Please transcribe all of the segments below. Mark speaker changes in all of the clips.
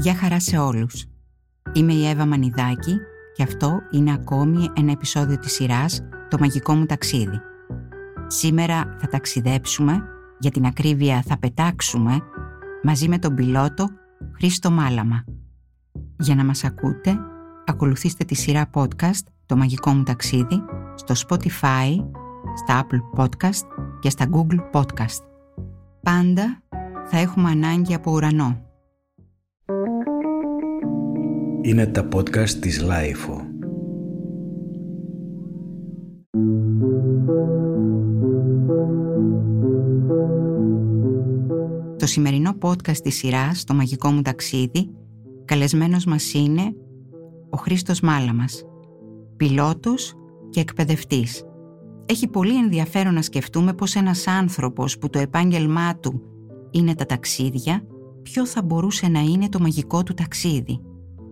Speaker 1: Γεια χαρά σε όλους. Είμαι η Εύα Μανιδάκη και αυτό είναι ακόμη ένα επεισόδιο της σειράς «Το μαγικό μου ταξίδι». Σήμερα θα ταξιδέψουμε, για την ακρίβεια θα πετάξουμε, μαζί με τον πιλότο Χρήστο Μάλαμα. Για να μας ακούτε, ακολουθήστε τη σειρά podcast «Το μαγικό μου ταξίδι» στο Spotify, στα Apple Podcast και στα Google Podcast. Πάντα θα έχουμε ανάγκη από ουρανό.
Speaker 2: Είναι τα podcast της LiFO.
Speaker 1: Το σημερινό podcast της σειράς, το μαγικό μου ταξίδι, καλεσμένος μας είναι ο Χρήστος Μάλαμας, πιλότος και εκπαιδευτής. Έχει πολύ ενδιαφέρον να σκεφτούμε πως ένας άνθρωπος που το επάγγελμά του είναι τα ταξίδια, ποιο θα μπορούσε να είναι το μαγικό του ταξίδι.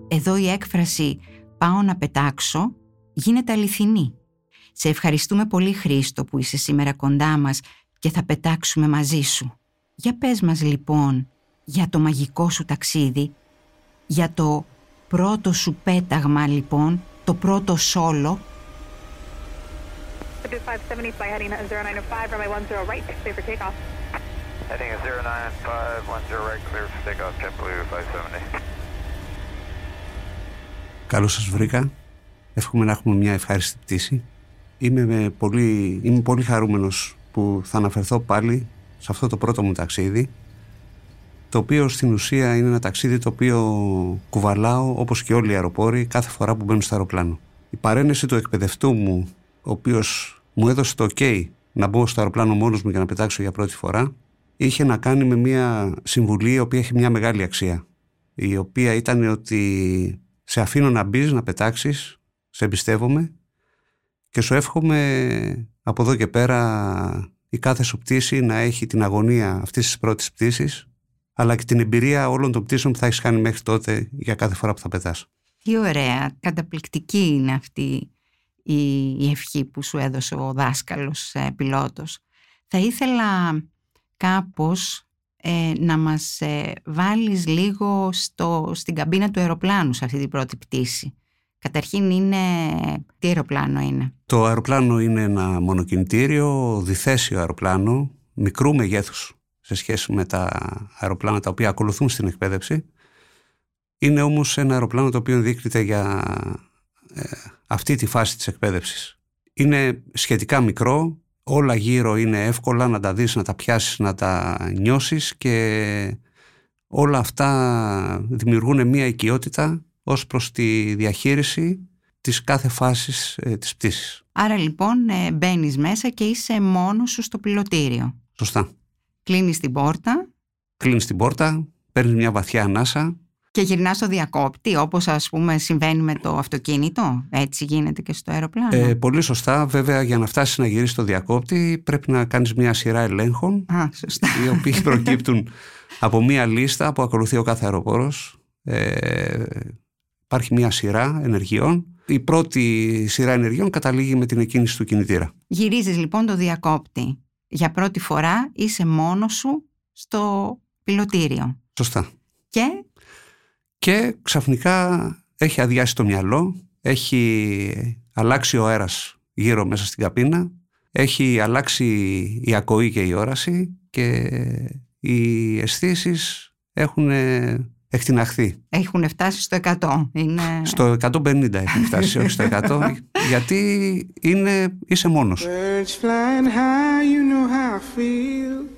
Speaker 1: Εδώ η έκφραση «πάω να πετάξω» γίνεται αληθινή. Σε ευχαριστούμε πολύ Χρήστο που είσαι σήμερα κοντά μας και θα πετάξουμε μαζί σου. Για πες μας λοιπόν για το μαγικό σου ταξίδι, για το πρώτο σου πέταγμα λοιπόν, το πρώτο σόλο.
Speaker 3: Καλώς σας βρήκα. Εύχομαι να έχουμε μια ευχάριστη πτήση. Είμαι πολύ, είμαι πολύ χαρούμενος που θα αναφερθώ πάλι σε αυτό το πρώτο μου ταξίδι το οποίο στην ουσία είναι ένα ταξίδι το οποίο κουβαλάω όπως και όλοι οι αεροπόροι κάθε φορά που μπαίνουν στο αεροπλάνο. Η παρένεση του εκπαιδευτού μου, ο οποίος μου έδωσε το ok να μπω στο αεροπλάνο μόνος μου για να πετάξω για πρώτη φορά, είχε να κάνει με μια συμβουλή η οποία έχει μια μεγάλη αξία. Η οποία ήταν ότι σε αφήνω να μπεις, να πετάξεις, σε εμπιστεύομαι και σου εύχομαι από εδώ και πέρα η κάθε σου πτήση να έχει την αγωνία αυτής της πρώτης πτήσης αλλά και την εμπειρία όλων των πτήσεων που θα έχεις κάνει μέχρι τότε για κάθε φορά που θα πετάς.
Speaker 1: Τι ωραία, καταπληκτική είναι αυτή η, ευχή που σου έδωσε ο δάσκαλος ε, πιλότος. Θα ήθελα κάπως ε, να μας ε, βάλεις λίγο στο, στην καμπίνα του αεροπλάνου σε αυτή την πρώτη πτήση. Καταρχήν είναι... Τι αεροπλάνο είναι;
Speaker 3: Το αεροπλάνο είναι ένα μονοκινητήριο, διθέσιο αεροπλάνο, μικρού μεγέθους σε σχέση με τα αεροπλάνα τα οποία ακολουθούν στην εκπαίδευση. Είναι όμως ένα αεροπλάνο το οποίο ενδείκνυται για ε, αυτή τη φάση της εκπαίδευσης. Είναι σχετικά μικρό, όλα γύρω είναι εύκολα να τα δεις, να τα πιάσεις, να τα νιώσεις και όλα αυτά δημιουργούν μια οικειότητα ως προς τη διαχείριση της κάθε φάσης ε, της πτήσης.
Speaker 1: Άρα λοιπόν ε, μπαίνεις μέσα και είσαι μόνος σου στο πιλωτήριο.
Speaker 3: Σωστά.
Speaker 1: Κλείνεις την πόρτα.
Speaker 3: Κλείνεις την πόρτα, παίρνεις μια βαθιά ανάσα.
Speaker 1: Και γυρνάς στο διακόπτη, όπως ας πούμε συμβαίνει με το αυτοκίνητο; Έτσι γίνεται και στο αεροπλάνο;
Speaker 3: Ε, πολύ σωστά. Βέβαια, για να φτάσεις να γυρίσεις στο διακόπτη, πρέπει να κάνεις μια σειρά ελέγχων.
Speaker 1: Α, σωστά.
Speaker 3: Οι οποίοι προκύπτουν από μια λίστα που ακολουθεί ο κάθε αεροπόρος. Ε, υπάρχει μια σειρά ενεργειών. Η πρώτη σειρά ενεργειών καταλήγει με την εκκίνηση του κινητήρα.
Speaker 1: Γυρίζεις λοιπόν το διακόπτη. Για πρώτη φορά είσαι μόνος σου στο πιλωτήριο.
Speaker 3: Σωστά.
Speaker 1: Και...
Speaker 3: Και ξαφνικά έχει αδειάσει το μυαλό, έχει αλλάξει ο αέρας γύρω μέσα στην καπίνα, έχει αλλάξει η ακοή και η όραση και οι αισθήσεις έχουν εκτιναχθεί.
Speaker 1: Έχουν φτάσει στο 100. Είναι...
Speaker 3: Στο 150 έχουν φτάσει, όχι στο 100, γιατί είναι, είσαι μόνος. high, you know how I feel.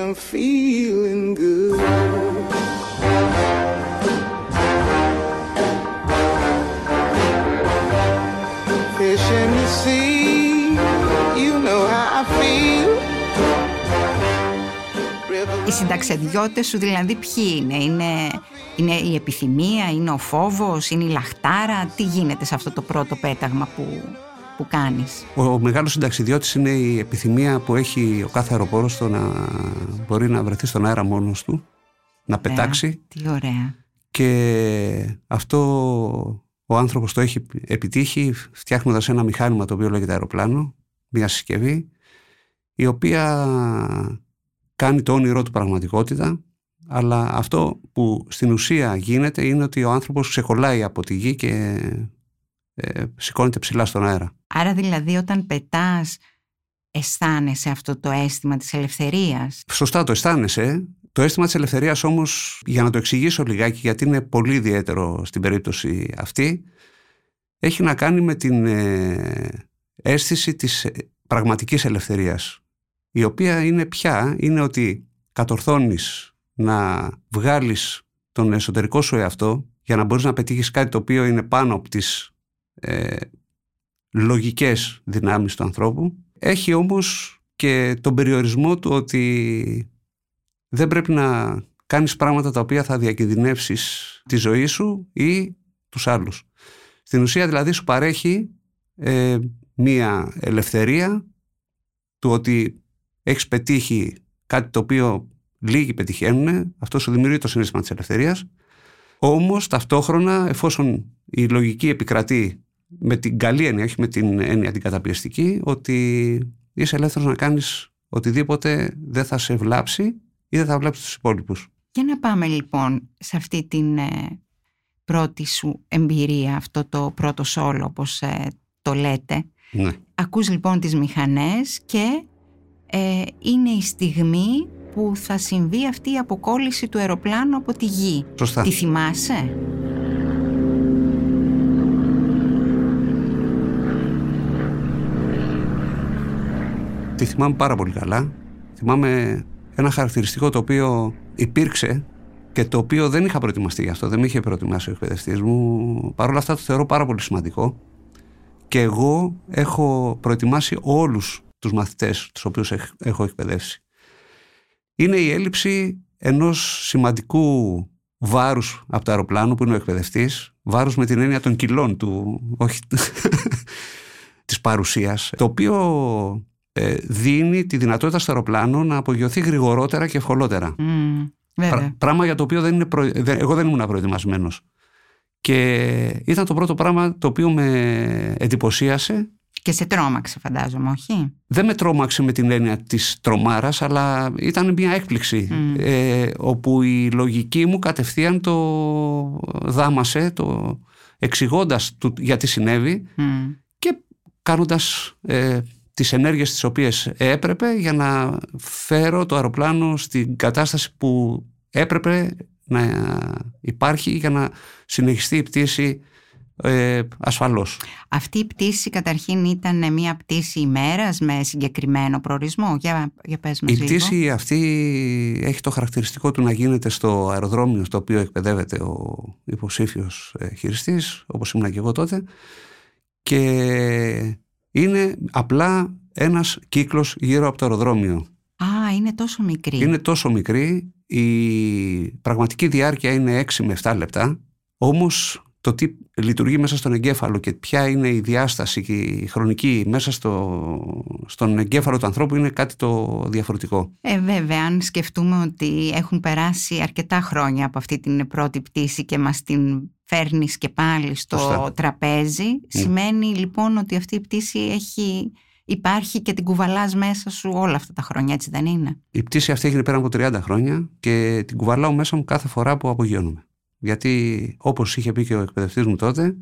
Speaker 3: and I'm feeling good. Fish in the sea, you know how I feel.
Speaker 1: Οι συνταξιδιώτες σου δηλαδή ποιοι είναι, είναι, είναι η επιθυμία, είναι ο φόβος, είναι η λαχτάρα, τι γίνεται σε αυτό το πρώτο πέταγμα που, που κάνεις.
Speaker 3: Ο μεγάλος συνταξιδιώτης είναι η επιθυμία που έχει ο κάθε αεροπόρος το να μπορεί να βρεθεί στον αέρα μόνος του, να πετάξει.
Speaker 1: Τι ωραία.
Speaker 3: Και αυτό ο άνθρωπος το έχει επιτύχει φτιάχνοντας ένα μηχάνημα το οποίο λέγεται αεροπλάνο, μια συσκευή, η οποία κάνει το όνειρό του πραγματικότητα, αλλά αυτό που στην ουσία γίνεται είναι ότι ο άνθρωπος ξεκολλάει από τη γη και ε, σηκώνεται ψηλά στον αέρα.
Speaker 1: Άρα δηλαδή όταν πετάς αισθάνεσαι αυτό το αίσθημα της ελευθερίας;
Speaker 3: Σωστά το αισθάνεσαι. Το αίσθημα της ελευθερίας όμως, για να το εξηγήσω λιγάκι, γιατί είναι πολύ ιδιαίτερο στην περίπτωση αυτή, έχει να κάνει με την ε, αίσθηση της πραγματικής ελευθερίας, η οποία είναι πια, είναι ότι κατορθώνεις να βγάλεις τον εσωτερικό σου εαυτό για να μπορείς να πετύχεις κάτι το οποίο είναι πάνω από τις ε, λογικές δυνάμεις του ανθρώπου. Έχει όμως και τον περιορισμό του ότι δεν πρέπει να κάνεις πράγματα τα οποία θα διακινδυνεύσεις τη ζωή σου ή τους άλλους. Στην ουσία δηλαδή σου παρέχει ε, μία ελευθερία του ότι έχεις πετύχει κάτι το οποίο λίγοι πετυχαίνουν, αυτό σου δημιουργεί το συνέστημα της ελευθερίας, όμως ταυτόχρονα εφόσον η λογική επικρατεί με την καλή έννοια, όχι με την έννοια την καταπιεστική, ότι είσαι ελεύθερος να κάνεις οτιδήποτε δεν θα σε βλάψει ή δεν θα βλάψει τους υπόλοιπους.
Speaker 1: Για να πάμε λοιπόν σε αυτή την ε, πρώτη σου εμπειρία, αυτό το πρώτο σόλο όπως ε, το λέτε.
Speaker 3: Ναι.
Speaker 1: Ακούς λοιπόν τις μηχανές και ε, είναι η στιγμή που θα συμβεί αυτή η αποκόλληση του αεροπλάνου από τη γη.
Speaker 3: Σωστά.
Speaker 1: Τη θυμάσαι;
Speaker 3: Τη θυμάμαι πάρα πολύ καλά. Θυμάμαι ένα χαρακτηριστικό το οποίο υπήρξε και το οποίο δεν είχα προετοιμαστεί γι' αυτό, δεν με είχε προετοιμάσει ο εκπαιδευτής μου. Παρ' όλα αυτά το θεωρώ πάρα πολύ σημαντικό. Και εγώ έχω προετοιμάσει όλους τους μαθητές τους οποίους έχω εκπαιδεύσει. Είναι η έλλειψη ενός σημαντικού βάρους από το αεροπλάνο που είναι ο εκπαιδευτής, βάρους με την έννοια των κιλών του, όχι της παρουσίας, το οποίο ε, δίνει τη δυνατότητα στο αεροπλάνο να απογειωθεί γρηγορότερα και ευκολότερα.
Speaker 1: Mm,
Speaker 3: πράγμα για το οποίο δεν είναι εγώ δεν ήμουν προετοιμασμένος. Και ήταν το πρώτο πράγμα το οποίο με εντυπωσίασε.
Speaker 1: Και σε τρόμαξε φαντάζομαι, όχι;
Speaker 3: Δεν με τρόμαξε με την έννοια της τρομάρας, αλλά ήταν μια έκπληξη. Ε, όπου η λογική μου κατευθείαν το δάμασε, το εξηγώντας γιατί συνέβη και κάνοντας ε, τις ενέργειες τις οποίες έπρεπε για να φέρω το αεροπλάνο στην κατάσταση που έπρεπε να υπάρχει για να συνεχιστεί η πτήση ε, ασφαλώς.
Speaker 1: Αυτή η πτήση καταρχήν ήταν μια πτήση ημέρας με συγκεκριμένο προορισμό. Για, για πες μας
Speaker 3: η πτήση αυτή έχει το χαρακτηριστικό του να γίνεται στο αεροδρόμιο στο οποίο εκπαιδεύεται ο υποψήφιος ε, χειριστής, όπως ήμουν και εγώ τότε και είναι απλά ένας κύκλος γύρω από το αεροδρόμιο.
Speaker 1: Α, είναι τόσο μικρή.
Speaker 3: Είναι τόσο μικρή. Η πραγματική διάρκεια είναι 6 με 7 λεπτά. Όμως το τι λειτουργεί μέσα στον εγκέφαλο και ποια είναι η διάσταση και η χρονική μέσα στο, στον εγκέφαλο του ανθρώπου είναι κάτι το διαφορετικό.
Speaker 1: Ε, βέβαια, αν σκεφτούμε ότι έχουν περάσει αρκετά χρόνια από αυτή την πρώτη πτήση και μας την φέρνεις και πάλι στο τραπέζι, σημαίνει λοιπόν ότι αυτή η πτήση έχει υπάρχει και την κουβαλάς μέσα σου όλα αυτά τα χρόνια, έτσι δεν είναι;
Speaker 3: Η πτήση αυτή έγινε πέρα από 30 χρόνια και την κουβαλάω μέσα μου κάθε φορά που απογειώνομαι. Γιατί όπως είχε πει και ο εκπαιδευτής μου τότε,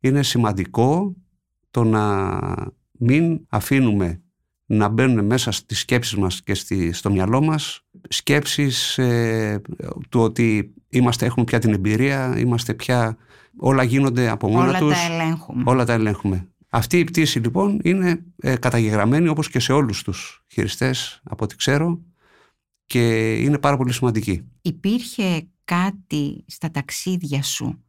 Speaker 3: είναι σημαντικό το να μην αφήνουμε να μπαίνουν μέσα στις σκέψεις μας και στη, στο μυαλό μας σκέψεις ε, του ότι είμαστε, έχουμε πια την εμπειρία, είμαστε πια, όλα γίνονται από μόνα
Speaker 1: όλα
Speaker 3: τους.
Speaker 1: Τα ελέγχουμε.
Speaker 3: Όλα τα ελέγχουμε. Αυτή η πτήση λοιπόν είναι ε, καταγεγραμμένη όπως και σε όλους τους χειριστές από ό,τι ξέρω και είναι πάρα πολύ σημαντική.
Speaker 1: Υπήρχε κάτι στα ταξίδια σου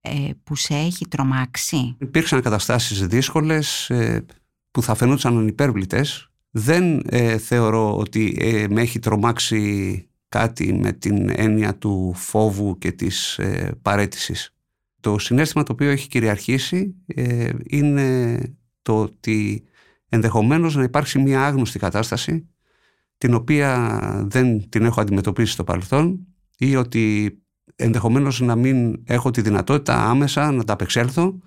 Speaker 1: ε, που σε έχει τρομάξει;
Speaker 3: Υπήρξαν καταστάσεις δύσκολες ε, που θα φαινόντουσαν ανυπέρβλητες Δεν ε, θεωρώ ότι ε, με έχει τρομάξει κάτι με την έννοια του φόβου και της ε, παρέτησης. Το συνέστημα το οποίο έχει κυριαρχήσει ε, είναι το ότι ενδεχομένως να υπάρξει μια άγνωστη κατάσταση την οποία δεν την έχω αντιμετωπίσει στο παρελθόν ή ότι ενδεχομένως να μην έχω τη δυνατότητα άμεσα να τα απεξέλθω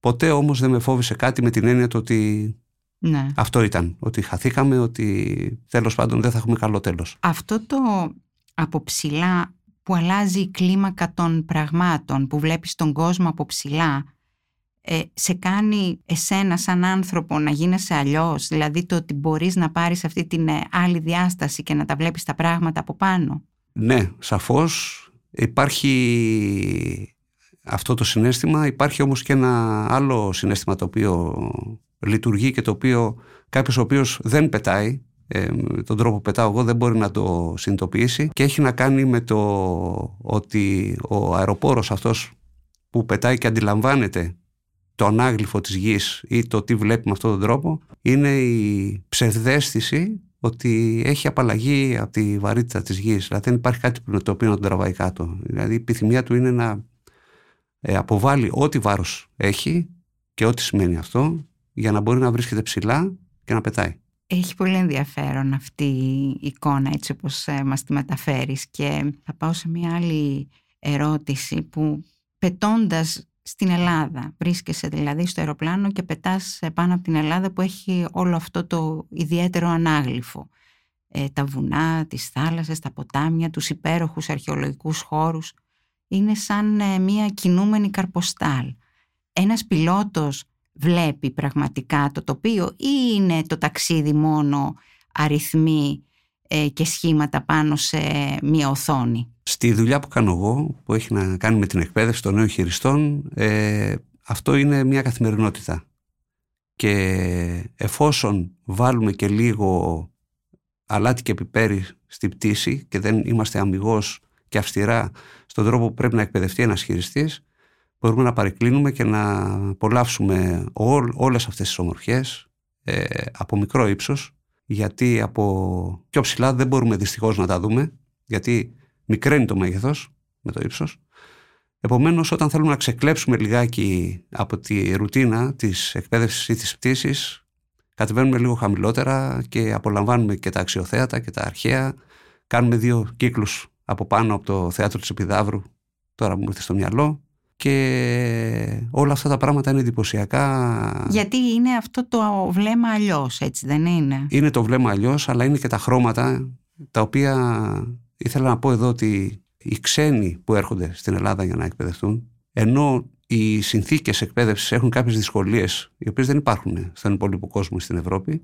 Speaker 3: ποτέ όμως δεν με φόβησε κάτι με την έννοια του ότι
Speaker 1: Ναι.
Speaker 3: αυτό ήταν, ότι χαθήκαμε, ότι τέλος πάντων δεν θα έχουμε καλό τέλος.
Speaker 1: Αυτό το από ψηλά που αλλάζει η κλίμακα των πραγμάτων, που βλέπεις τον κόσμο από ψηλά, ε, σε κάνει εσένα σαν άνθρωπο να γίνεσαι αλλιώς, δηλαδή το ότι μπορείς να πάρεις αυτή την ε, άλλη διάσταση και να τα βλέπεις τα πράγματα από πάνω.
Speaker 3: Ναι, σαφώς. Υπάρχει αυτό το συνέστημα, υπάρχει όμως και ένα άλλο συνέστημα το οποίο λειτουργεί και το οποίο κάποιος ο οποίος δεν πετάει, ε, με τον τρόπο που πετάω εγώ δεν μπορεί να το συνειδητοποιήσει. Και έχει να κάνει με το ότι ο αεροπόρος αυτός που πετάει και αντιλαμβάνεται το ανάγλυφο της γης ή το τι βλέπει με αυτόν τον τρόπο είναι η ψευδέστηση ότι έχει απαλλαγή από τη βαρύτητα της γης. Δηλαδή δεν υπάρχει κάτι που- το οποίο να τον τραβάει κάτω. Δηλαδή η επιθυμία του είναι να ε, αποβάλει ό,τι βάρος έχει και ό,τι σημαίνει αυτό για να μπορεί να βρίσκεται ψηλά και να πετάει.
Speaker 1: Έχει πολύ ενδιαφέρον αυτή η εικόνα έτσι όπως ε, μας τη μεταφέρεις και θα πάω σε μια άλλη ερώτηση που πετώντας στην Ελλάδα, βρίσκεσαι δηλαδή στο αεροπλάνο και πετάς ε, πάνω από την Ελλάδα που έχει όλο αυτό το ιδιαίτερο ανάγλυφο. Ε, τα βουνά, τις θάλασσες, τα ποτάμια, τους υπέροχους αρχαιολογικούς χώρους. Είναι σαν ε, μια κινούμενη καρποστάλ. Ένας πιλότος βλέπει πραγματικά το τοπίο ή είναι το ταξίδι μόνο αριθμοί ε, και σχήματα πάνω σε μία οθόνη.
Speaker 3: Στη δουλειά που κάνω εγώ, που έχει να κάνει με την εκπαίδευση των νέων χειριστών, ε, αυτό είναι μια καθημερινότητα. Και εφόσον βάλουμε και λίγο αλάτι και πιπέρι στη πτήση και δεν είμαστε αμυγός και αυστηρά στον τρόπο που πρέπει να εκπαιδευτεί ένας χειριστής, μπορούμε να παρεκκλίνουμε και να απολαύσουμε ό, όλες αυτές τις ομορφιές ε, από μικρό ύψος, γιατί από πιο ψηλά δεν μπορούμε δυστυχώς να τα δούμε, γιατί μικραίνει το μέγεθος με το ύψος. Επομένως, όταν θέλουμε να ξεκλέψουμε λιγάκι από τη ρουτίνα της εκπαίδευσης ή της πτήσης, κατεβαίνουμε λίγο χαμηλότερα και απολαμβάνουμε και τα αξιοθέατα και τα αρχαία. Κάνουμε δύο κύκλους από πάνω από το θέατρο της Επιδαύρου, τώρα μου ήρθε στο μυαλό, και όλα αυτά τα πράγματα είναι εντυπωσιακά.
Speaker 1: Γιατί είναι αυτό το βλέμμα αλλιώς, έτσι δεν είναι;
Speaker 3: Είναι το βλέμμα αλλιώς, αλλά είναι και τα χρώματα τα οποία ήθελα να πω εδώ ότι οι ξένοι που έρχονται στην Ελλάδα για να εκπαιδευτούν, ενώ οι συνθήκες εκπαίδευσης έχουν κάποιες δυσκολίες, οι οποίες δεν υπάρχουν στον υπόλοιπο κόσμο στην Ευρώπη,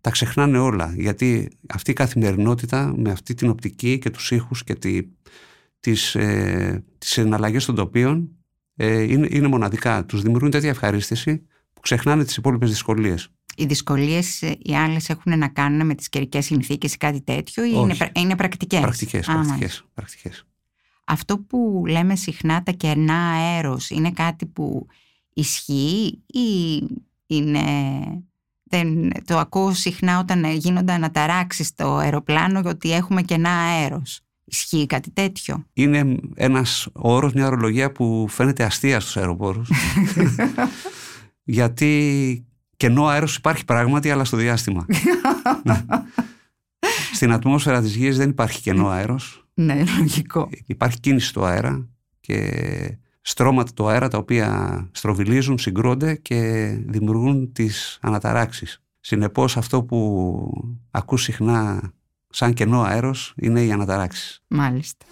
Speaker 3: τα ξεχνάνε όλα, γιατί αυτή η καθημερινότητα με αυτή την οπτική και τους ήχους και τη, τις, ε, τις εναλλαγές των τοπίων ε, είναι, είναι μοναδικά. Τους δημιουργούν τέτοια ευχαρίστηση που ξεχνάνε τις υπόλοιπες δυσκολίες.
Speaker 1: Οι δυσκολίες οι άλλες έχουν να κάνουν με τις καιρικές συνθήκες ή κάτι τέτοιο, ή
Speaker 3: Όχι.
Speaker 1: είναι, πρα- είναι πρακτικές;
Speaker 3: Πρακτικές, πρακτικές, πρακτικές.
Speaker 1: Αυτό που λέμε συχνά τα κενά αέρος είναι κάτι που ισχύει ή είναι... Δεν, το ακούω συχνά όταν γίνονται αναταράξεις στο αεροπλάνο ότι έχουμε κενά αέρος; Ισχύει κάτι τέτοιο;
Speaker 3: είναι ένας όρος, μια ορολογία που φαίνεται αστεία στους αεροπόρους. Γιατί κενό αέρος υπάρχει πράγματι, αλλά στο διάστημα. Στην ατμόσφαιρα της γης δεν υπάρχει κενό αέρος.
Speaker 1: ναι, λογικό.
Speaker 3: Υπάρχει κίνηση του αέρα και στρώματα του αέρα τα οποία στροβιλίζουν, συγκρούνται και δημιουργούν τις αναταράξεις. Συνεπώς αυτό που ακούς συχνά σαν κενό αέρος είναι οι αναταράξεις.
Speaker 1: Μάλιστα.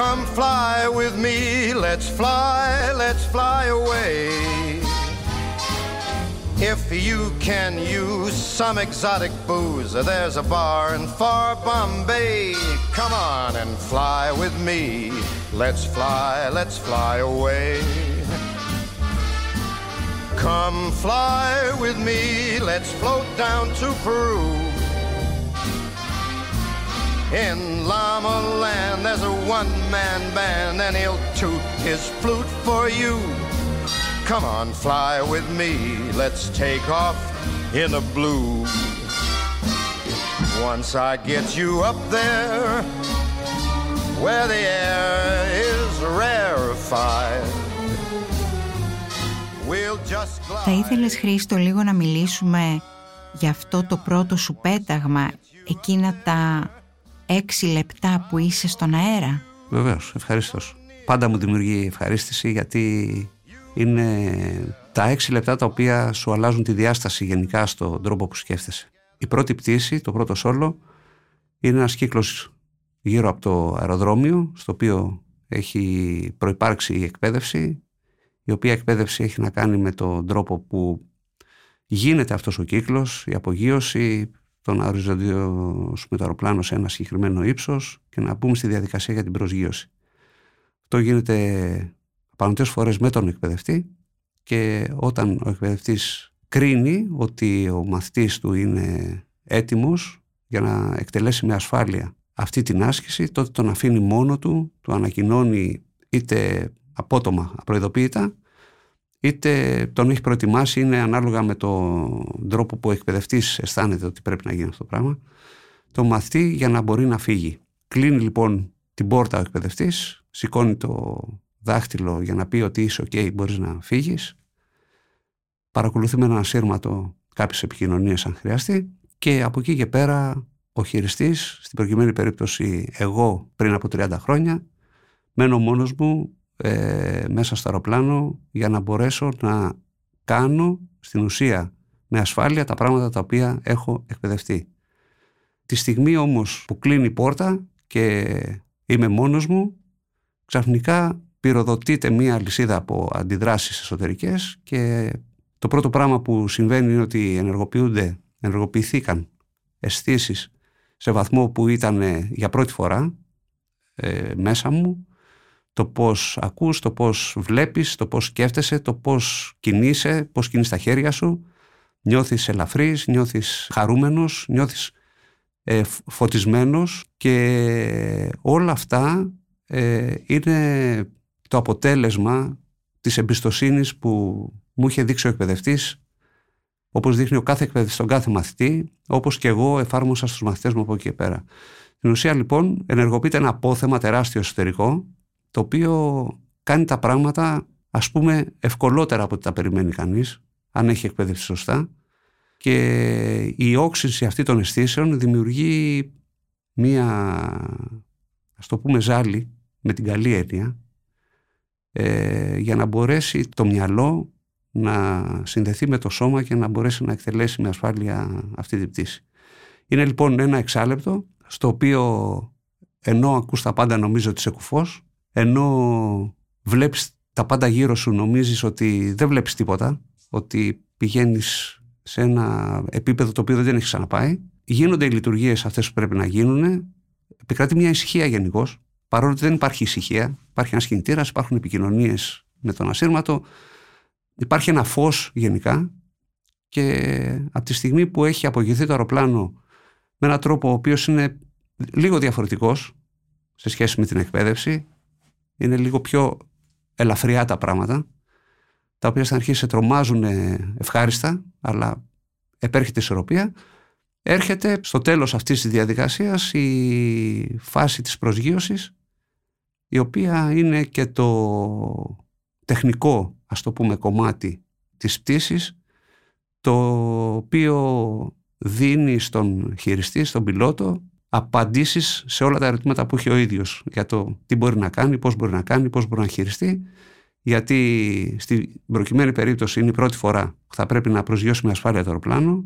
Speaker 4: Come fly with me, let's fly, let's fly away. If you can use some exotic booze, there's a bar in far Bombay. Come on and fly with me. Let's fly, let's fly away. Come fly with me, let's float down to Peru. In Llama Land, there's a one man band, and he'll toot his flute for you. Come on, fly with me. Let's take off in the blue. Once I get you up there, where the air is rarefied. We'll just glide.
Speaker 1: Θα ήθελες Χρήστο λίγο να μιλήσουμε για αυτό το πρώτο σου πέταγμα εκείνα τα έξι λεπτά που είσαι στον αέρα;
Speaker 3: Βεβαίως, ευχαριστώ. Πάντα μου δημιουργεί ευχαρίστηση γιατί είναι τα έξι λεπτά τα οποία σου αλλάζουν τη διάσταση γενικά στον τρόπο που σκέφτεσαι. Η πρώτη πτήση, το πρώτο σόλο, είναι ένας κύκλος γύρω από το αεροδρόμιο, στο οποίο έχει προϋπάρξει η εκπαίδευση, η οποία εκπαίδευση έχει να κάνει με τον τρόπο που γίνεται αυτός ο κύκλος, η απογείωση, το να οριζοντιώσουμε το αεροπλάνο σε ένα συγκεκριμένο ύψος και να μπούμε στη διαδικασία για την προσγείωση. Αυτό γίνεται πανωτές φορές με τον εκπαιδευτή και όταν ο εκπαιδευτής κρίνει ότι ο μαθητής του είναι έτοιμος για να εκτελέσει με ασφάλεια αυτή την άσκηση, τότε τον αφήνει μόνο του, του ανακοινώνει είτε απότομα, απροειδοποίητα, είτε τον έχει προετοιμάσει, είναι ανάλογα με τον τρόπο που ο εκπαιδευτής αισθάνεται ότι πρέπει να γίνει αυτό το πράγμα, το μαθητή για να μπορεί να φύγει. Κλείνει λοιπόν την πόρτα ο εκπαιδευτής, σηκώνει το δάχτυλο για να πει ότι είσαι ok, μπορείς να φύγεις. Παρακολουθεί με ένα σύρματο κάποιες επικοινωνίες αν χρειαστεί και από εκεί και πέρα ο χειριστής, στην προκειμένη περίπτωση εγώ πριν από 30 χρόνια, μένω μόνος μου ε, μέσα στο αεροπλάνο για να μπορέσω να κάνω στην ουσία με ασφάλεια τα πράγματα τα οποία έχω εκπαιδευτεί. Τη στιγμή όμως που κλείνει η πόρτα και είμαι μόνος μου, ξαφνικά πυροδοτείται μία λυσίδα από αντιδράσεις εσωτερικές και το πρώτο πράγμα που συμβαίνει είναι ότι ενεργοποιούνται, ενεργοποιηθήκαν αισθήσεις σε βαθμό που ήταν για πρώτη φορά ε, μέσα μου το πώς ακούς, το πώς βλέπεις, το πώς σκέφτεσαι, το πώς κινείσαι, πώς κινείς τα χέρια σου. Νιώθεις ελαφρύς, νιώθεις χαρούμενος, νιώθεις ε, φωτισμένος και όλα αυτά ε, είναι το αποτέλεσμα της εμπιστοσύνης που μου είχε δείξει ο εκπαιδευτής όπως δείχνει ο κάθε εκπαιδευτής στον κάθε μαθητή, όπως και εγώ εφάρμοσα στους μαθητές μου από εκεί και πέρα. Στην ουσία λοιπόν ενεργοποιείται ένα απόθεμα τεράστιο εσωτερικό το οποίο κάνει τα πράγματα ας πούμε ευκολότερα από ό,τι τα περιμένει κανείς αν έχει εκπαιδευτεί σωστά και η όξυνση αυτή των αισθήσεων δημιουργεί μία ας το πούμε ζάλη με την καλή έννοια ε, για να μπορέσει το μυαλό να συνδεθεί με το σώμα και να μπορέσει να εκτελέσει με ασφάλεια αυτή την πτήση. Είναι λοιπόν ένα εξάλεπτο στο οποίο ενώ ακούς τα πάντα νομίζω ότι είσαι κουφός ενώ βλέπεις τα πάντα γύρω σου νομίζεις ότι δεν βλέπεις τίποτα, ότι πηγαίνεις σε ένα επίπεδο το οποίο δεν έχει ξαναπάει. Γίνονται οι λειτουργίες αυτές που πρέπει να γίνουν. Επικρατεί μια ησυχία γενικώς, παρόλο ότι δεν υπάρχει ησυχία. Υπάρχει ένας κινητήρας, υπάρχουν επικοινωνίες με τον ασύρματο. Υπάρχει ένα φως γενικά και από τη στιγμή που έχει απογευθεί το αεροπλάνο με έναν τρόπο ο οποίος είναι λίγο διαφορετικός σε σχέση με την εκπαίδευση είναι λίγο πιο ελαφριά τα πράγματα, τα οποία στην αρχή σε τρομάζουν ευχάριστα, αλλά επέρχεται η ισορροπία. Έρχεται στο τέλος αυτής της διαδικασίας η φάση της προσγείωσης, η οποία είναι και το τεχνικό, ας το πούμε, κομμάτι της πτήσης, το οποίο δίνει στον χειριστή, στον πιλότο, απαντήσεις σε όλα τα ερωτήματα που έχει ο ίδιος για το τι μπορεί να κάνει, πώς μπορεί να κάνει, πώς μπορεί να χειριστεί. Γιατί στην προκειμένη περίπτωση είναι η πρώτη φορά που θα πρέπει να προσγειώσει με ασφάλεια το αεροπλάνο.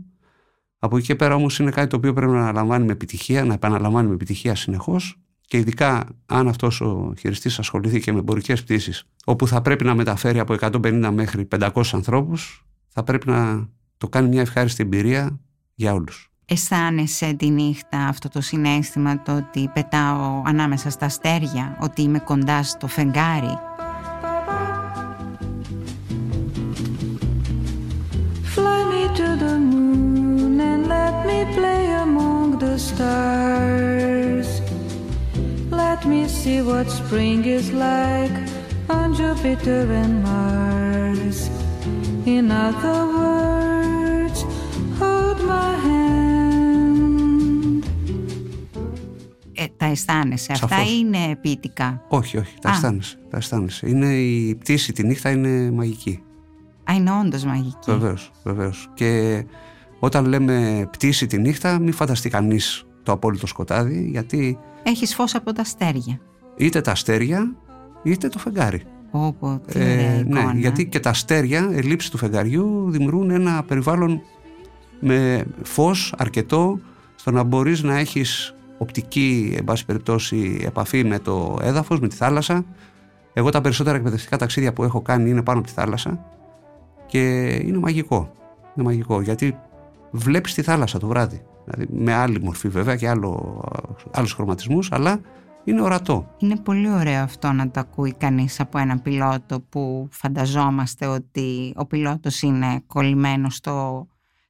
Speaker 3: Από εκεί και πέρα όμως είναι κάτι το οποίο πρέπει να αναλαμβάνει με επιτυχία, να επαναλαμβάνει με επιτυχία συνεχώς. Και ειδικά αν αυτός ο χειριστής ασχοληθεί και με εμπορικές πτήσεις όπου θα πρέπει να μεταφέρει από 150 μέχρι 500 ανθρώπους θα πρέπει να το κάνει μια ευχάριστη εμπειρία για όλους
Speaker 1: αισθάνεσαι τη νύχτα αυτό το συνέστημα το ότι πετάω ανάμεσα στα αστέρια, ότι είμαι κοντά στο φεγγάρι. Fly me to the moon and let me play among the stars. Let me see what spring is like on Jupiter and Mars.
Speaker 5: stars. In other words,
Speaker 1: Ε, τα αισθάνεσαι. Αυτά
Speaker 3: Σαφώς.
Speaker 1: είναι ποιητικά.
Speaker 3: Όχι, όχι, τα
Speaker 1: Α.
Speaker 3: αισθάνεσαι, τα αισθάνεσαι. Είναι η πτήση τη νύχτα είναι μαγική.
Speaker 1: Α, είναι όντως μαγική.
Speaker 3: Βεβαίως, βεβαίως. Και όταν λέμε πτήση τη νύχτα, μην φανταστεί κανείς το απόλυτο σκοτάδι, γιατί
Speaker 1: Έχεις φως από τα αστέρια.
Speaker 3: είτε τα αστέρια, είτε το φεγγάρι.
Speaker 1: Όπω, τι
Speaker 3: Ε,
Speaker 1: ωραία εικόνα.
Speaker 3: ναι, γιατί και τα αστέρια, ελήψη του φεγγαριού, δημιουργούν ένα περιβάλλον με φως αρκετό στο να μπορείς να έχεις οπτική, εν πάση περιπτώσει, επαφή με το έδαφος, με τη θάλασσα. Εγώ τα περισσότερα εκπαιδευτικά ταξίδια που έχω κάνει είναι πάνω από τη θάλασσα και είναι μαγικό. Είναι μαγικό γιατί βλέπεις τη θάλασσα το βράδυ. Δηλαδή με άλλη μορφή βέβαια και άλλο, άλλους χρωματισμούς, αλλά είναι ορατό.
Speaker 1: Είναι πολύ ωραίο αυτό να το ακούει κανείς από έναν πιλότο που φανταζόμαστε ότι ο πιλότος είναι κολλημένος στο,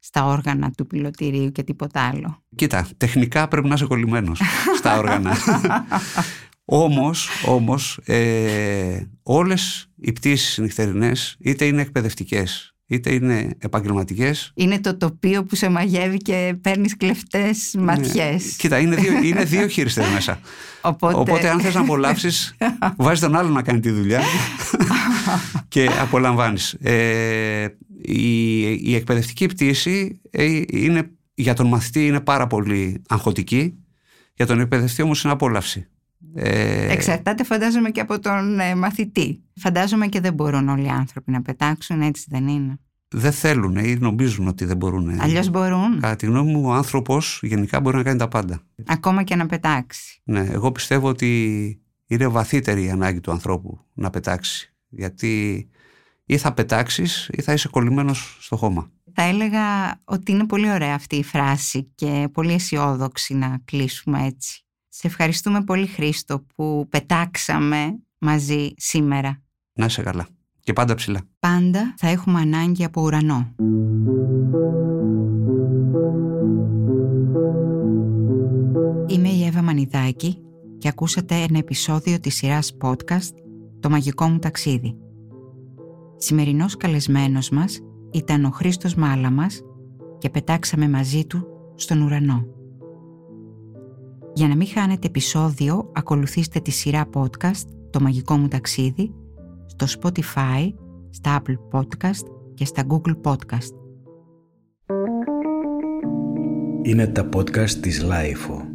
Speaker 1: στα όργανα του πιλωτηρίου και τίποτα άλλο.
Speaker 3: Κοίτα, τεχνικά πρέπει να είσαι κολλημένος στα όργανα. όμως, όμως ε, όλες οι πτήσεις νυχτερινές είτε είναι εκπαιδευτικές είτε είναι επαγγελματικές
Speaker 1: Είναι το τοπίο που σε μαγεύει και παίρνεις κλεφτές ματιές.
Speaker 3: Ναι. Κοίτα, είναι δύο, είναι δύο χείριστες μέσα.
Speaker 1: Οπότε,
Speaker 3: Οπότε αν θες να απολαύσεις, βάζεις τον άλλο να κάνει τη δουλειά και απολαμβάνεις. Ε, η, η εκπαιδευτική πτήση ε, είναι, για τον μαθητή είναι πάρα πολύ αγχωτική, για τον εκπαιδευτή όμως είναι απόλαυση. Ε,
Speaker 1: Εξαρτάται φαντάζομαι και από τον ε, μαθητή. Φαντάζομαι και δεν μπορούν όλοι οι άνθρωποι να πετάξουν, έτσι δεν είναι;
Speaker 3: δεν θέλουν ή νομίζουν ότι δεν μπορούν.
Speaker 1: Αλλιώς μπορούν,
Speaker 3: Κατά τη γνώμη μου, ο άνθρωπος γενικά μπορεί να κάνει τα πάντα.
Speaker 1: ακόμα και να πετάξει.
Speaker 3: Ναι, εγώ πιστεύω ότι είναι βαθύτερη η ανάγκη του ανθρώπου να πετάξει. Γιατί ή θα πετάξεις ή θα είσαι κολλημένος στο χώμα.
Speaker 1: Θα έλεγα ότι είναι πολύ ωραία αυτή η φράση και πολύ αισιόδοξη να κλείσουμε έτσι. Σε ευχαριστούμε πολύ Χρήστο που πετάξαμε μαζί σήμερα.
Speaker 3: Να είσαι καλά. Και πάντα ψηλά.
Speaker 1: Πάντα θα έχουμε ανάγκη από ουρανό. Είμαι η Εύα Μανιδάκη και ακούσατε ένα επεισόδιο της σειράς podcast «Το μαγικό μου ταξίδι». Σημερινός καλεσμένος μας ήταν ο Χρήστος Μάλαμας και πετάξαμε μαζί του στον ουρανό. Για να μην χάνετε επεισόδιο, ακολουθήστε τη σειρά podcast «Το μαγικό μου ταξίδι» στο Spotify, στα Apple Podcast και στα Google Podcast.
Speaker 2: Είναι τα podcast της Λάιφο.